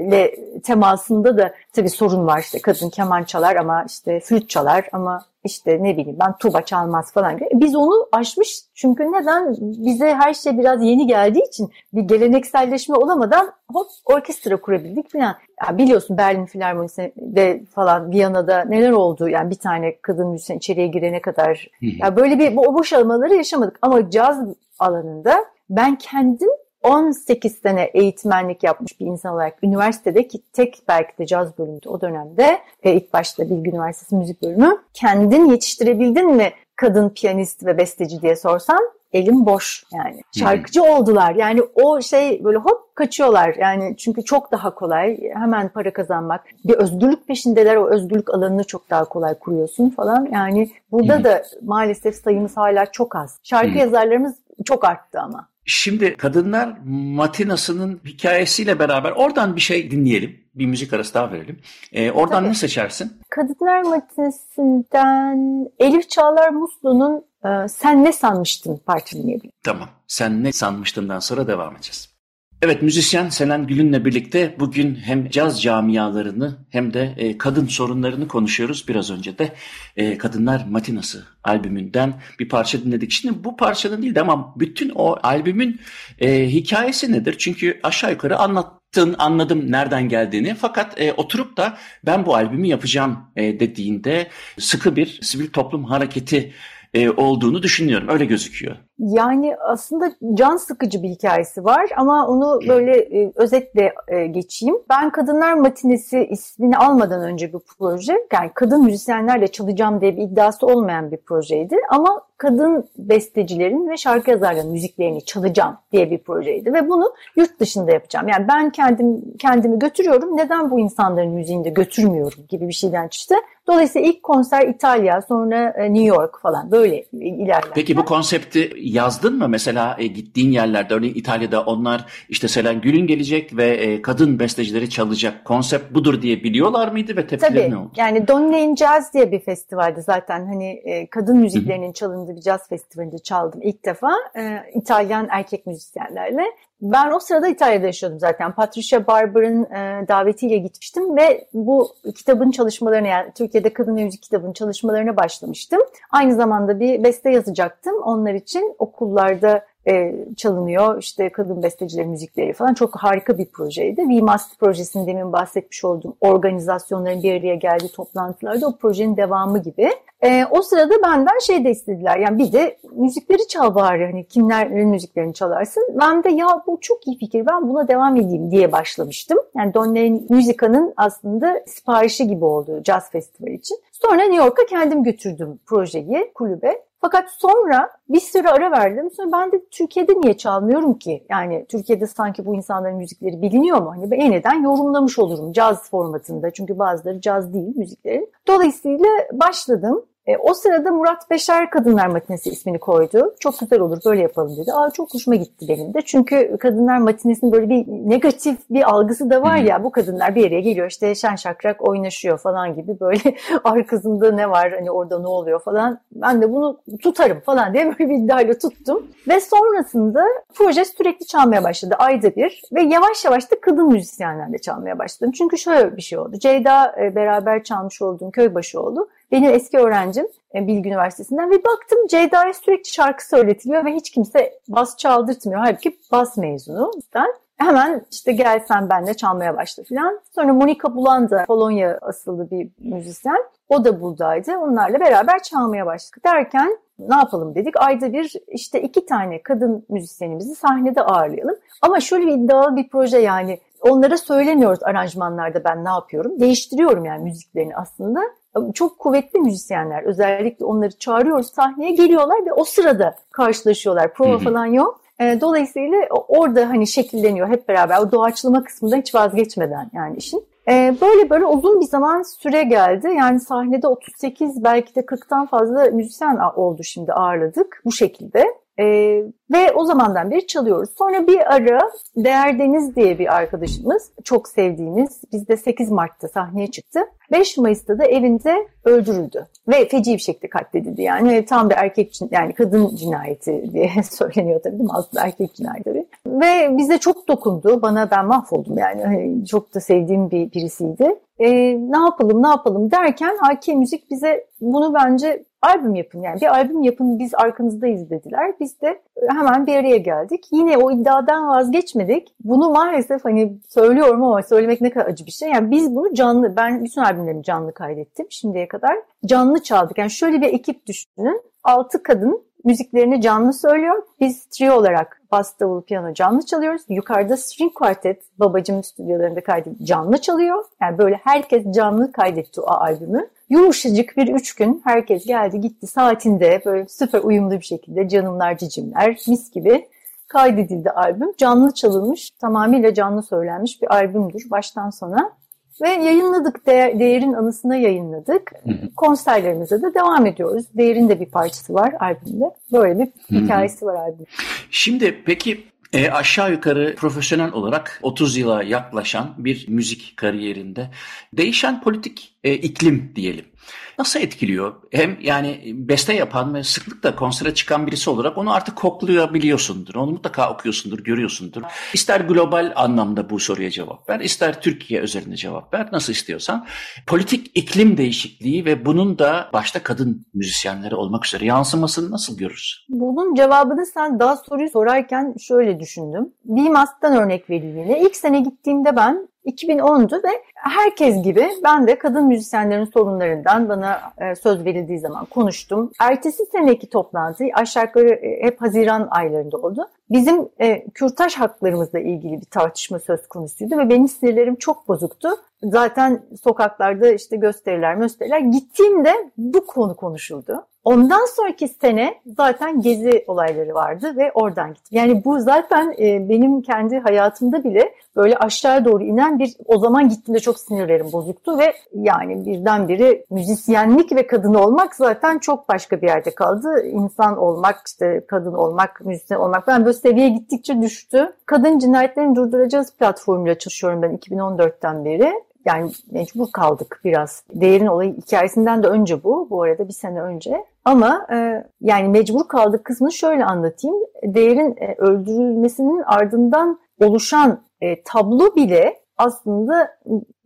cinsiyetle temasında da tabii sorun var. işte kadın keman çalar ama işte flüt çalar ama işte ne bileyim ben tuba çalmaz falan. Biz onu aşmış çünkü neden? Bize her şey biraz yeni geldiği için bir gelenekselleşme olamadan hop orkestra kurabildik falan. Yani biliyorsun Berlin Filarmonisi'nde falan Viyana'da neler oldu? Yani bir tane kadın müzisyen içeriye girene kadar. Yani böyle bir bu boşalmaları yaşamadık ama caz alanında ben kendim 18 sene eğitmenlik yapmış bir insan olarak üniversitedeki tek belki de caz bölümü o dönemde e, ilk başta Bilgi Üniversitesi müzik bölümü kendin yetiştirebildin mi kadın piyanist ve besteci diye sorsan elim boş yani. Şarkıcı hmm. oldular. Yani o şey böyle hop kaçıyorlar. Yani çünkü çok daha kolay hemen para kazanmak. Bir özgürlük peşindeler. O özgürlük alanını çok daha kolay kuruyorsun falan. Yani burada hmm. da maalesef sayımız hala çok az. Şarkı hmm. yazarlarımız çok arttı ama. Şimdi kadınlar matinasının hikayesiyle beraber oradan bir şey dinleyelim. Bir müzik arası daha verelim. Ee, oradan Tabii. ne seçersin? Kadınlar matinasından Elif Çağlar Muslu'nun e, Sen Ne Sanmıştın dinleyelim. Tamam. Sen Ne Sanmıştın'dan sonra devam edeceğiz. Evet müzisyen Selen Gül'ünle birlikte bugün hem caz camialarını hem de e, kadın sorunlarını konuşuyoruz. Biraz önce de e, Kadınlar Matinası albümünden bir parça dinledik. Şimdi bu parçanın değil de ama bütün o albümün e, hikayesi nedir? Çünkü aşağı yukarı anlattın, anladım nereden geldiğini. Fakat e, oturup da ben bu albümü yapacağım e, dediğinde sıkı bir sivil toplum hareketi e, olduğunu düşünüyorum. Öyle gözüküyor. Yani aslında can sıkıcı bir hikayesi var ama onu böyle e, özetle e, geçeyim. Ben Kadınlar Matinesi ismini almadan önce bu proje, yani kadın müzisyenlerle çalacağım diye bir iddiası olmayan bir projeydi. Ama kadın bestecilerin ve şarkı yazarların müziklerini çalacağım diye bir projeydi. Ve bunu yurt dışında yapacağım. Yani ben kendim kendimi götürüyorum, neden bu insanların müziğini de götürmüyorum gibi bir şeyden çıktı. Dolayısıyla ilk konser İtalya, sonra e, New York falan böyle ilerler. Peki bu konsepti yazdın mı? Mesela e, gittiğin yerlerde, örneğin İtalya'da onlar işte Selen Gül'ün gelecek ve e, kadın bestecileri çalacak. Konsept budur diye biliyorlar mıydı ve tepkileri Tabii, ne oldu? Yani Donna in Jazz diye bir festivaldi zaten. Hani e, kadın müziklerinin çalındığı bir caz festivalinde çaldım ilk defa. E, İtalyan erkek müzisyenlerle. Ben o sırada İtalya'da yaşıyordum zaten. Patricia Barber'ın e, davetiyle gitmiştim ve bu kitabın çalışmalarına yani Türkiye'de kadın müzik kitabının çalışmalarına başlamıştım. Aynı zamanda bir beste yazacaktım onlar için okullarda e, çalınıyor. İşte kadın besteciler müzikleri falan çok harika bir projeydi. VMAST projesinin demin bahsetmiş olduğum organizasyonların bir araya geldiği toplantılarda o projenin devamı gibi. E, o sırada benden şey de istediler. Yani bir de müzikleri çal bari hani kimlerin müziklerini çalarsın. Ben de ya bu çok iyi fikir ben buna devam edeyim diye başlamıştım. Yani Donnelly Musica'nın aslında siparişi gibi oldu Jazz Festival için. Sonra New York'a kendim götürdüm projeyi kulübe. Fakat sonra bir süre ara verdim. Sonra ben de Türkiye'de niye çalmıyorum ki? Yani Türkiye'de sanki bu insanların müzikleri biliniyor mu? Hani ben yeniden yorumlamış olurum caz formatında. Çünkü bazıları caz değil müziklerin. Dolayısıyla başladım. E, o sırada Murat Beşer Kadınlar Matinesi ismini koydu. Çok güzel olur böyle yapalım dedi. Aa, çok hoşuma gitti benim de. Çünkü Kadınlar Matinesi'nin böyle bir negatif bir algısı da var ya. Bu kadınlar bir yere geliyor işte şen şakrak oynaşıyor falan gibi böyle arkasında ne var hani orada ne oluyor falan. Ben de bunu tutarım falan diye böyle bir iddiayla tuttum. Ve sonrasında proje sürekli çalmaya başladı ayda bir. Ve yavaş yavaş da kadın müzisyenlerle çalmaya başladım. Çünkü şöyle bir şey oldu. Ceyda e, beraber çalmış olduğum Köybaşı oldu. Benim eski öğrencim e, Bilgi Üniversitesi'nden ve baktım Ceyda'ya sürekli şarkı söyletiliyor ve hiç kimse bas çaldırtmıyor. Halbuki bas mezunu. Ben hemen işte gel sen benle çalmaya başla filan. Sonra Monika Bulanda Polonya asıllı bir müzisyen. O da buradaydı. Onlarla beraber çalmaya başladık derken ne yapalım dedik. Ayda bir işte iki tane kadın müzisyenimizi sahnede ağırlayalım. Ama şöyle bir iddialı bir proje yani onlara söylemiyoruz aranjmanlarda ben ne yapıyorum. Değiştiriyorum yani müziklerini aslında çok kuvvetli müzisyenler özellikle onları çağırıyoruz sahneye geliyorlar ve o sırada karşılaşıyorlar. Prova falan yok. E, dolayısıyla orada hani şekilleniyor hep beraber o doğaçlama kısmında hiç vazgeçmeden yani işin. E, böyle böyle uzun bir zaman süre geldi. Yani sahnede 38 belki de 40'tan fazla müzisyen oldu şimdi ağırladık bu şekilde. Ee, ve o zamandan beri çalıyoruz. Sonra bir ara Değer Deniz diye bir arkadaşımız, çok sevdiğimiz, bizde 8 Mart'ta sahneye çıktı. 5 Mayıs'ta da evinde öldürüldü ve feci bir şekilde katledildi. Yani tam bir erkek yani kadın cinayeti diye söyleniyor tabii değil mi? Aslında erkek cinayeti. Ve bize çok dokundu. Bana ben mahvoldum yani. Hani çok da sevdiğim bir birisiydi. Ee, ne yapalım ne yapalım derken AK Müzik bize bunu bence albüm yapın yani bir albüm yapın biz arkanızdayız dediler. Biz de hemen bir araya geldik. Yine o iddiadan vazgeçmedik. Bunu maalesef hani söylüyorum ama söylemek ne kadar acı bir şey. Yani biz bunu canlı, ben bütün albümlerimi canlı kaydettim şimdiye kadar. Canlı çaldık. Yani şöyle bir ekip düşünün. Altı kadın müziklerini canlı söylüyor. Biz trio olarak bas, davul, piyano canlı çalıyoruz. Yukarıda string quartet babacım stüdyolarında kaydet canlı çalıyor. Yani böyle herkes canlı kaydetti o albümü. Yumuşacık bir üç gün herkes geldi gitti saatinde böyle süper uyumlu bir şekilde canımlar cicimler mis gibi kaydedildi albüm. Canlı çalınmış tamamıyla canlı söylenmiş bir albümdür baştan sona. Ve yayınladık, Değer, Değer'in anısına yayınladık. Konserlerimize de devam ediyoruz. Değer'in de bir parçası var albümde. Böyle bir hikayesi var albümde. Şimdi peki e, aşağı yukarı profesyonel olarak 30 yıla yaklaşan bir müzik kariyerinde değişen politik e, iklim diyelim nasıl etkiliyor? Hem yani beste yapan ve sıklıkla konsere çıkan birisi olarak onu artık koklayabiliyorsundur. Onu mutlaka okuyorsundur, görüyorsundur. İster global anlamda bu soruya cevap ver, ister Türkiye özelinde cevap ver, nasıl istiyorsan. Politik iklim değişikliği ve bunun da başta kadın müzisyenleri olmak üzere yansımasını nasıl görürsün? Bunun cevabını sen daha soruyu sorarken şöyle düşündüm. BİMAS'tan örnek yine. İlk sene gittiğimde ben 2010'du ve herkes gibi ben de kadın müzisyenlerin sorunlarından bana e, söz verildiği zaman konuştum. Ertesi seneki toplantı aşağı yukarı e, hep Haziran aylarında oldu. Bizim e, kürtaj haklarımızla ilgili bir tartışma söz konusuydu ve benim sinirlerim çok bozuktu. Zaten sokaklarda işte gösteriler, gösteriler. Gittiğimde bu konu konuşuldu. Ondan sonraki sene zaten gezi olayları vardı ve oradan gittim. Yani bu zaten e, benim kendi hayatımda bile böyle aşağı doğru inen bir o zaman gittiğimde çok sinirlerim bozuktu ve yani birdenbire müzisyenlik ve kadın olmak zaten çok başka bir yerde kaldı. İnsan olmak, işte kadın olmak, müzisyen olmak ben böyle seviye gittikçe düştü. Kadın cinayetlerini durduracağız platformuyla çalışıyorum ben 2014'ten beri yani mecbur kaldık biraz. Değerin olayı hikayesinden de önce bu. Bu arada bir sene önce. Ama e, yani mecbur kaldık kısmını şöyle anlatayım. Değerin e, öldürülmesinin ardından oluşan e, tablo bile aslında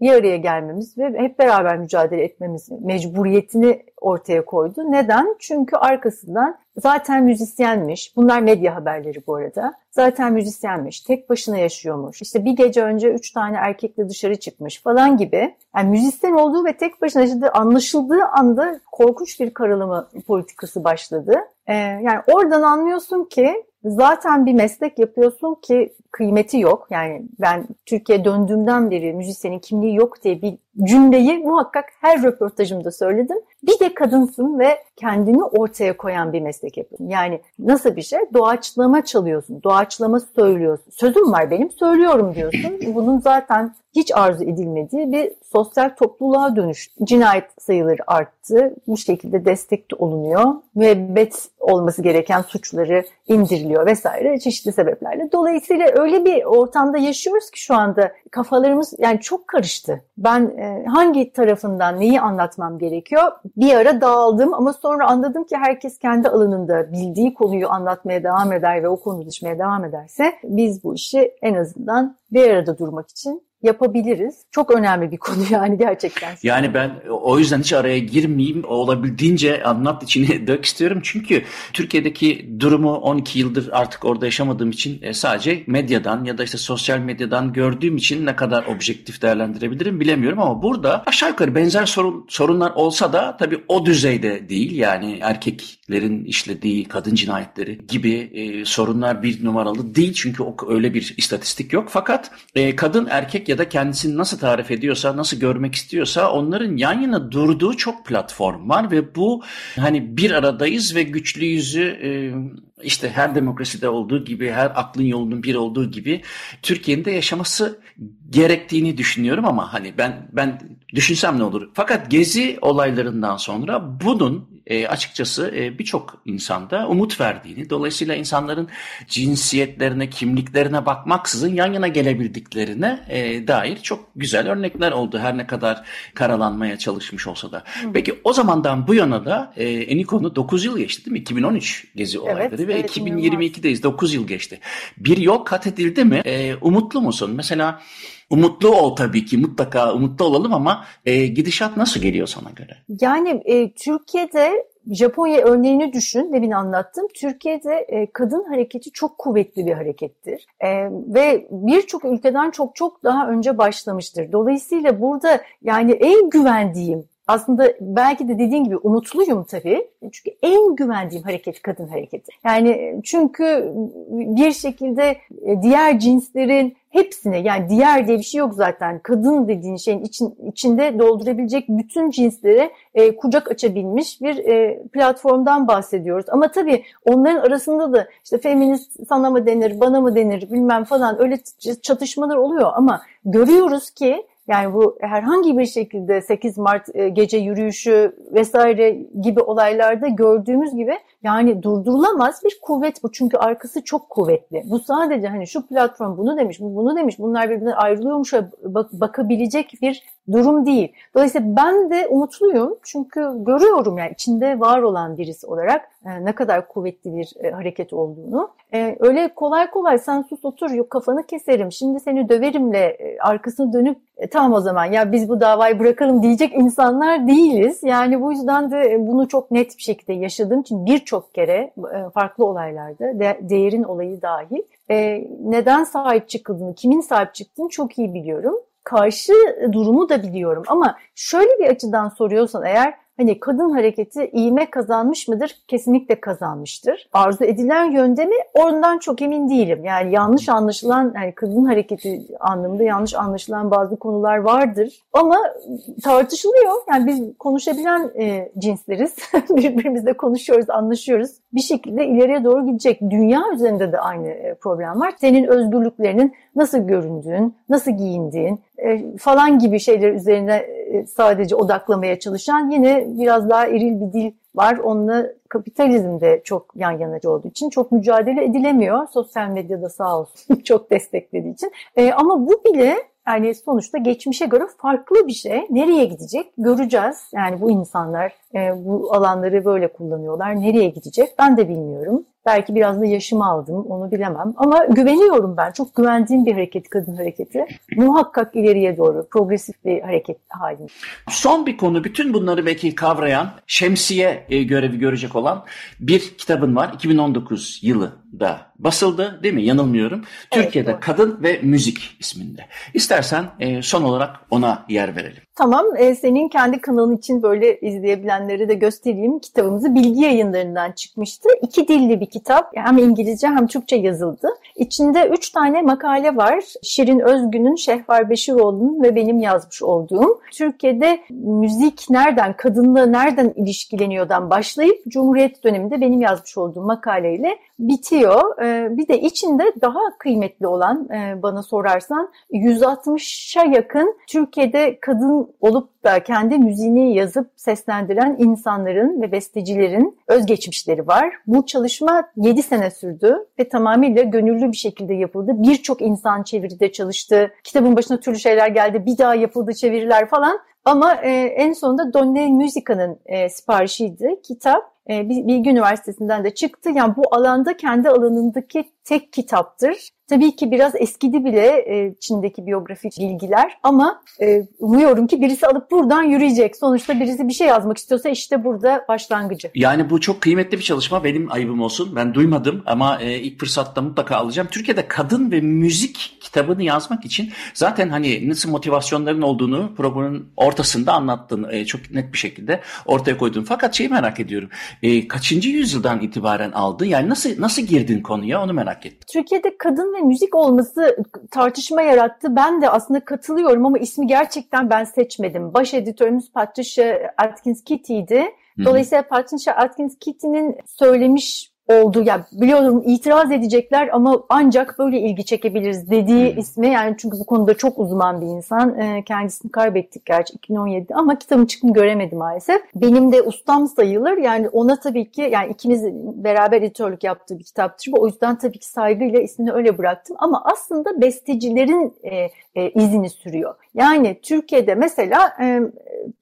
bir araya gelmemiz ve hep beraber mücadele etmemiz mecburiyetini ortaya koydu. Neden? Çünkü arkasından zaten müzisyenmiş. Bunlar medya haberleri bu arada. Zaten müzisyenmiş. Tek başına yaşıyormuş. İşte bir gece önce üç tane erkekle dışarı çıkmış falan gibi. Yani müzisyen olduğu ve tek başına yaşadığı anlaşıldığı anda korkunç bir karalama politikası başladı. Ee, yani oradan anlıyorsun ki zaten bir meslek yapıyorsun ki kıymeti yok. Yani ben Türkiye döndüğümden beri müzisyenin kimliği yok diye bir cümleyi muhakkak her röportajımda söyledim. Bir de kadınsın ve kendini ortaya koyan bir meslek yapıyorsun. Yani nasıl bir şey? Doğaçlama çalıyorsun, doğaçlama söylüyorsun. Sözüm var benim, söylüyorum diyorsun. Bunun zaten hiç arzu edilmediği bir sosyal topluluğa dönüş. Cinayet sayıları arttı. Bu şekilde destek de olunuyor. Müebbet olması gereken suçları indiriliyor vesaire çeşitli sebeplerle. Dolayısıyla öyle bir ortamda yaşıyoruz ki şu anda kafalarımız yani çok karıştı. Ben e, hangi tarafından neyi anlatmam gerekiyor? Bir ara dağıldım ama sonra anladım ki herkes kendi alanında bildiği konuyu anlatmaya devam eder ve o konu dışmaya devam ederse biz bu işi en azından bir arada durmak için yapabiliriz. Çok önemli bir konu yani gerçekten. Yani ben o yüzden hiç araya girmeyeyim. Olabildiğince anlat içine dök istiyorum. Çünkü Türkiye'deki durumu 12 yıldır artık orada yaşamadığım için e, sadece medyadan ya da işte sosyal medyadan gördüğüm için ne kadar objektif değerlendirebilirim bilemiyorum ama burada aşağı yukarı benzer sorun, sorunlar olsa da tabii o düzeyde değil. Yani erkeklerin işlediği kadın cinayetleri gibi e, sorunlar bir numaralı değil. Çünkü o öyle bir istatistik yok. Fakat e, kadın erkek ya da kendisini nasıl tarif ediyorsa, nasıl görmek istiyorsa onların yan yana durduğu çok platform var ve bu hani bir aradayız ve güçlüyüzü e, işte her demokraside olduğu gibi, her aklın yolunun bir olduğu gibi Türkiye'nin de yaşaması gerektiğini düşünüyorum ama hani ben ben düşünsem ne olur. Fakat gezi olaylarından sonra bunun e, açıkçası e, birçok insanda umut verdiğini, dolayısıyla insanların cinsiyetlerine, kimliklerine bakmaksızın yan yana gelebildiklerine e, dair çok güzel örnekler oldu. Her ne kadar karalanmaya çalışmış olsa da. Hı. Peki o zamandan bu yana da e, Eniko'nu 9 yıl geçti değil mi? 2013 gezi olayları evet, ve evet, 2022'deyiz. 9 yıl geçti. Bir yol kat edildi mi? E, umutlu musun? Mesela Umutlu ol tabii ki mutlaka umutlu olalım ama e, gidişat nasıl geliyor sana göre? Yani e, Türkiye'de Japonya örneğini düşün, demin anlattım. Türkiye'de e, kadın hareketi çok kuvvetli bir harekettir. E, ve birçok ülkeden çok çok daha önce başlamıştır. Dolayısıyla burada yani en güvendiğim aslında belki de dediğin gibi umutluyum tabii. Çünkü en güvendiğim hareket kadın hareketi. Yani çünkü bir şekilde e, diğer cinslerin hepsine yani diğer diye bir şey yok zaten. Kadın dediğin şeyin için, içinde doldurabilecek bütün cinslere e, kucak açabilmiş bir e, platformdan bahsediyoruz. Ama tabii onların arasında da işte feminist sana mı denir, bana mı denir bilmem falan öyle çatışmalar oluyor. Ama görüyoruz ki yani bu herhangi bir şekilde 8 Mart e, gece yürüyüşü vesaire gibi olaylarda gördüğümüz gibi yani durdurulamaz bir kuvvet bu. Çünkü arkası çok kuvvetli. Bu sadece hani şu platform bunu demiş, bu bunu demiş, bunlar birbirinden ayrılıyormuş bak bakabilecek bir durum değil. Dolayısıyla ben de umutluyum. Çünkü görüyorum yani içinde var olan birisi olarak e, ne kadar kuvvetli bir e, hareket olduğunu. Öyle kolay kolay sen sus otur yok kafanı keserim, şimdi seni döverimle arkasını dönüp e, tamam o zaman ya biz bu davayı bırakalım diyecek insanlar değiliz. Yani bu yüzden de e, bunu çok net bir şekilde yaşadığım için birçok kere e, farklı olaylarda de, değerin olayı dahil e, neden sahip çıkıldığını, kimin sahip çıktığını çok iyi biliyorum. Karşı durumu da biliyorum ama şöyle bir açıdan soruyorsan eğer Hani kadın hareketi iğme kazanmış mıdır? Kesinlikle kazanmıştır. Arzu edilen yönde mi? Ondan çok emin değilim. Yani yanlış anlaşılan, yani kadın hareketi anlamında yanlış anlaşılan bazı konular vardır. Ama tartışılıyor. Yani biz konuşabilen e, cinsleriz. Birbirimizle konuşuyoruz, anlaşıyoruz. Bir şekilde ileriye doğru gidecek. Dünya üzerinde de aynı e, problem var. Senin özgürlüklerinin nasıl göründüğün, nasıl giyindiğin, e, falan gibi şeyler üzerine e, sadece odaklamaya çalışan yine biraz daha eril bir dil var. Onunla kapitalizm de çok yan yanacı olduğu için çok mücadele edilemiyor. Sosyal medyada sağ olsun çok desteklediği için. E, ama bu bile yani sonuçta geçmişe göre farklı bir şey. Nereye gidecek göreceğiz. Yani bu insanlar bu alanları böyle kullanıyorlar. Nereye gidecek ben de bilmiyorum. Belki biraz da yaşımı aldım onu bilemem. Ama güveniyorum ben. Çok güvendiğim bir hareket kadın hareketi. Muhakkak ileriye doğru progresif bir hareket halinde. Son bir konu bütün bunları belki kavrayan şemsiye e, görevi görecek olan bir kitabın var. 2019 yılı da basıldı değil mi? Yanılmıyorum. Evet, Türkiye'de doğru. Kadın ve Müzik isminde. İstersen e, son olarak ona yer verelim. Tamam, e, senin kendi kanalın için böyle izleyebilenleri de göstereyim. Kitabımızı Bilgi Yayınları'ndan çıkmıştı. İki dilli bir kitap. Hem İngilizce hem Türkçe yazıldı. İçinde üç tane makale var. Şirin Özgün'ün, Şehvar Beşiroğlu'nun ve benim yazmış olduğum. Türkiye'de müzik nereden, kadınla nereden ilişkileniyordan başlayıp Cumhuriyet döneminde benim yazmış olduğum makaleyle bitiyor. E, bir de içinde daha kıymetli olan e, bana sorarsan 160'a yakın Türkiye'de kadın olup da kendi müziğini yazıp seslendiren insanların ve bestecilerin özgeçmişleri var. Bu çalışma 7 sene sürdü ve tamamıyla gönüllü bir şekilde yapıldı. Birçok insan çeviride çalıştı. Kitabın başına türlü şeyler geldi. Bir daha yapıldı çeviriler falan. Ama e, en sonunda Donne Musica'nın e, siparişiydi kitap. E, Bilgi Üniversitesi'nden de çıktı. Yani bu alanda kendi alanındaki tek kitaptır. Tabii ki biraz eskidi bile e, Çin'deki biyografik bilgiler ama e, umuyorum ki birisi alıp buradan yürüyecek. Sonuçta birisi bir şey yazmak istiyorsa işte burada başlangıcı. Yani bu çok kıymetli bir çalışma. Benim ayıbım olsun. Ben duymadım ama e, ilk fırsatta mutlaka alacağım. Türkiye'de kadın ve müzik kitabını yazmak için zaten hani nasıl motivasyonların olduğunu programın ortasında anlattın. E, çok net bir şekilde ortaya koydun. Fakat şeyi merak ediyorum. E, kaçıncı yüzyıldan itibaren aldın? Yani nasıl nasıl girdin konuya onu merak ettim. Türkiye'de kadın ve müzik olması tartışma yarattı. Ben de aslında katılıyorum ama ismi gerçekten ben seçmedim. Baş editörümüz Patricia Atkins Kitty'ydi. Dolayısıyla Patricia Atkins Kitty'nin söylemiş oldu. Ya biliyorum itiraz edecekler ama ancak böyle ilgi çekebiliriz dediği hmm. ismi yani çünkü bu konuda çok uzman bir insan. E, kendisini kaybettik gerçi 2017'de ama kitabın çıktığını göremedi maalesef. Benim de ustam sayılır. Yani ona tabii ki yani ikimiz beraber editörlük yaptığı bir kitaptır. O yüzden tabii ki saygıyla ismini öyle bıraktım. Ama aslında bestecilerin e, e, izini sürüyor. Yani Türkiye'de mesela e,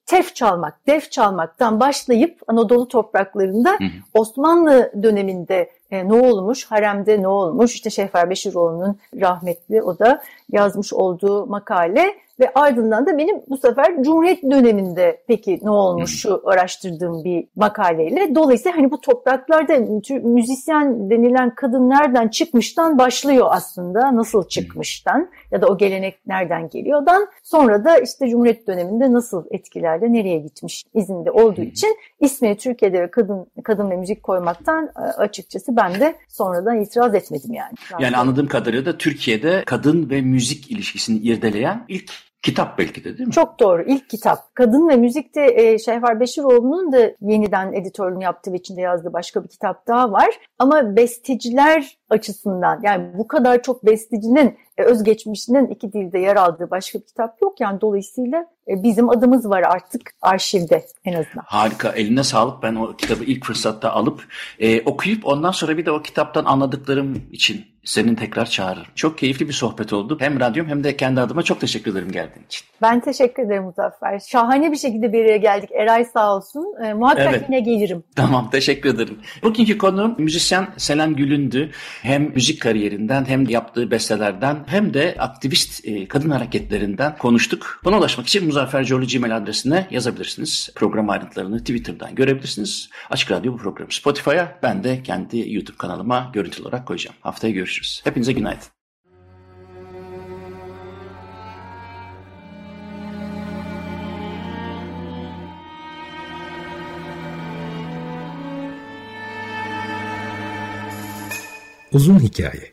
tef çalmak, def çalmaktan başlayıp Anadolu topraklarında hı hı. Osmanlı döneminde e, ne olmuş, haremde ne olmuş, işte Şehfer Beşiroğlu'nun rahmetli o da yazmış olduğu makale ve ardından da benim bu sefer Cumhuriyet döneminde peki ne olmuş şu araştırdığım bir makaleyle. Dolayısıyla hani bu topraklarda müzisyen denilen kadın nereden çıkmıştan başlıyor aslında. Nasıl çıkmıştan ya da o gelenek nereden geliyordan. Sonra da işte Cumhuriyet döneminde nasıl etkilerle nereye gitmiş izinde olduğu için ismini Türkiye'de ve kadın kadın ve müzik koymaktan açıkçası ben de sonradan itiraz etmedim yani. Yani anladığım kadarıyla da Türkiye'de kadın ve müzik ilişkisini irdeleyen ilk Kitap belki de değil mi? Çok doğru. İlk kitap. Kadın ve Müzik'te e, Şehvar Beşiroğlu'nun da yeniden editörlüğünü yaptığı ve içinde yazdığı başka bir kitap daha var. Ama besteciler açısından yani bu kadar çok bestecinin e, özgeçmişinin iki dilde yer aldığı başka bir kitap yok. Yani dolayısıyla bizim adımız var artık arşivde en azından. Harika. Eline sağlık. Ben o kitabı ilk fırsatta alıp e, okuyup ondan sonra bir de o kitaptan anladıklarım için senin tekrar çağırırım. Çok keyifli bir sohbet oldu. Hem radyom hem de kendi adıma çok teşekkür ederim geldiğin için. Ben teşekkür ederim Muzaffer. Şahane bir şekilde bir yere geldik. Eray sağ olsun. E, muhakkak evet. yine gelirim. Tamam teşekkür ederim. Bugünkü konuğum müzisyen Selen Gülündü. Hem müzik kariyerinden hem yaptığı bestelerden hem de aktivist e, kadın hareketlerinden konuştuk. Buna ulaşmak için Muzaffer Coğlu adresine yazabilirsiniz. Program ayrıntılarını Twitter'dan görebilirsiniz. Açık Radyo bu programı Spotify'a ben de kendi YouTube kanalıma görüntü olarak koyacağım. Haftaya görüşürüz. Hepinize günaydın. Uzun Hikaye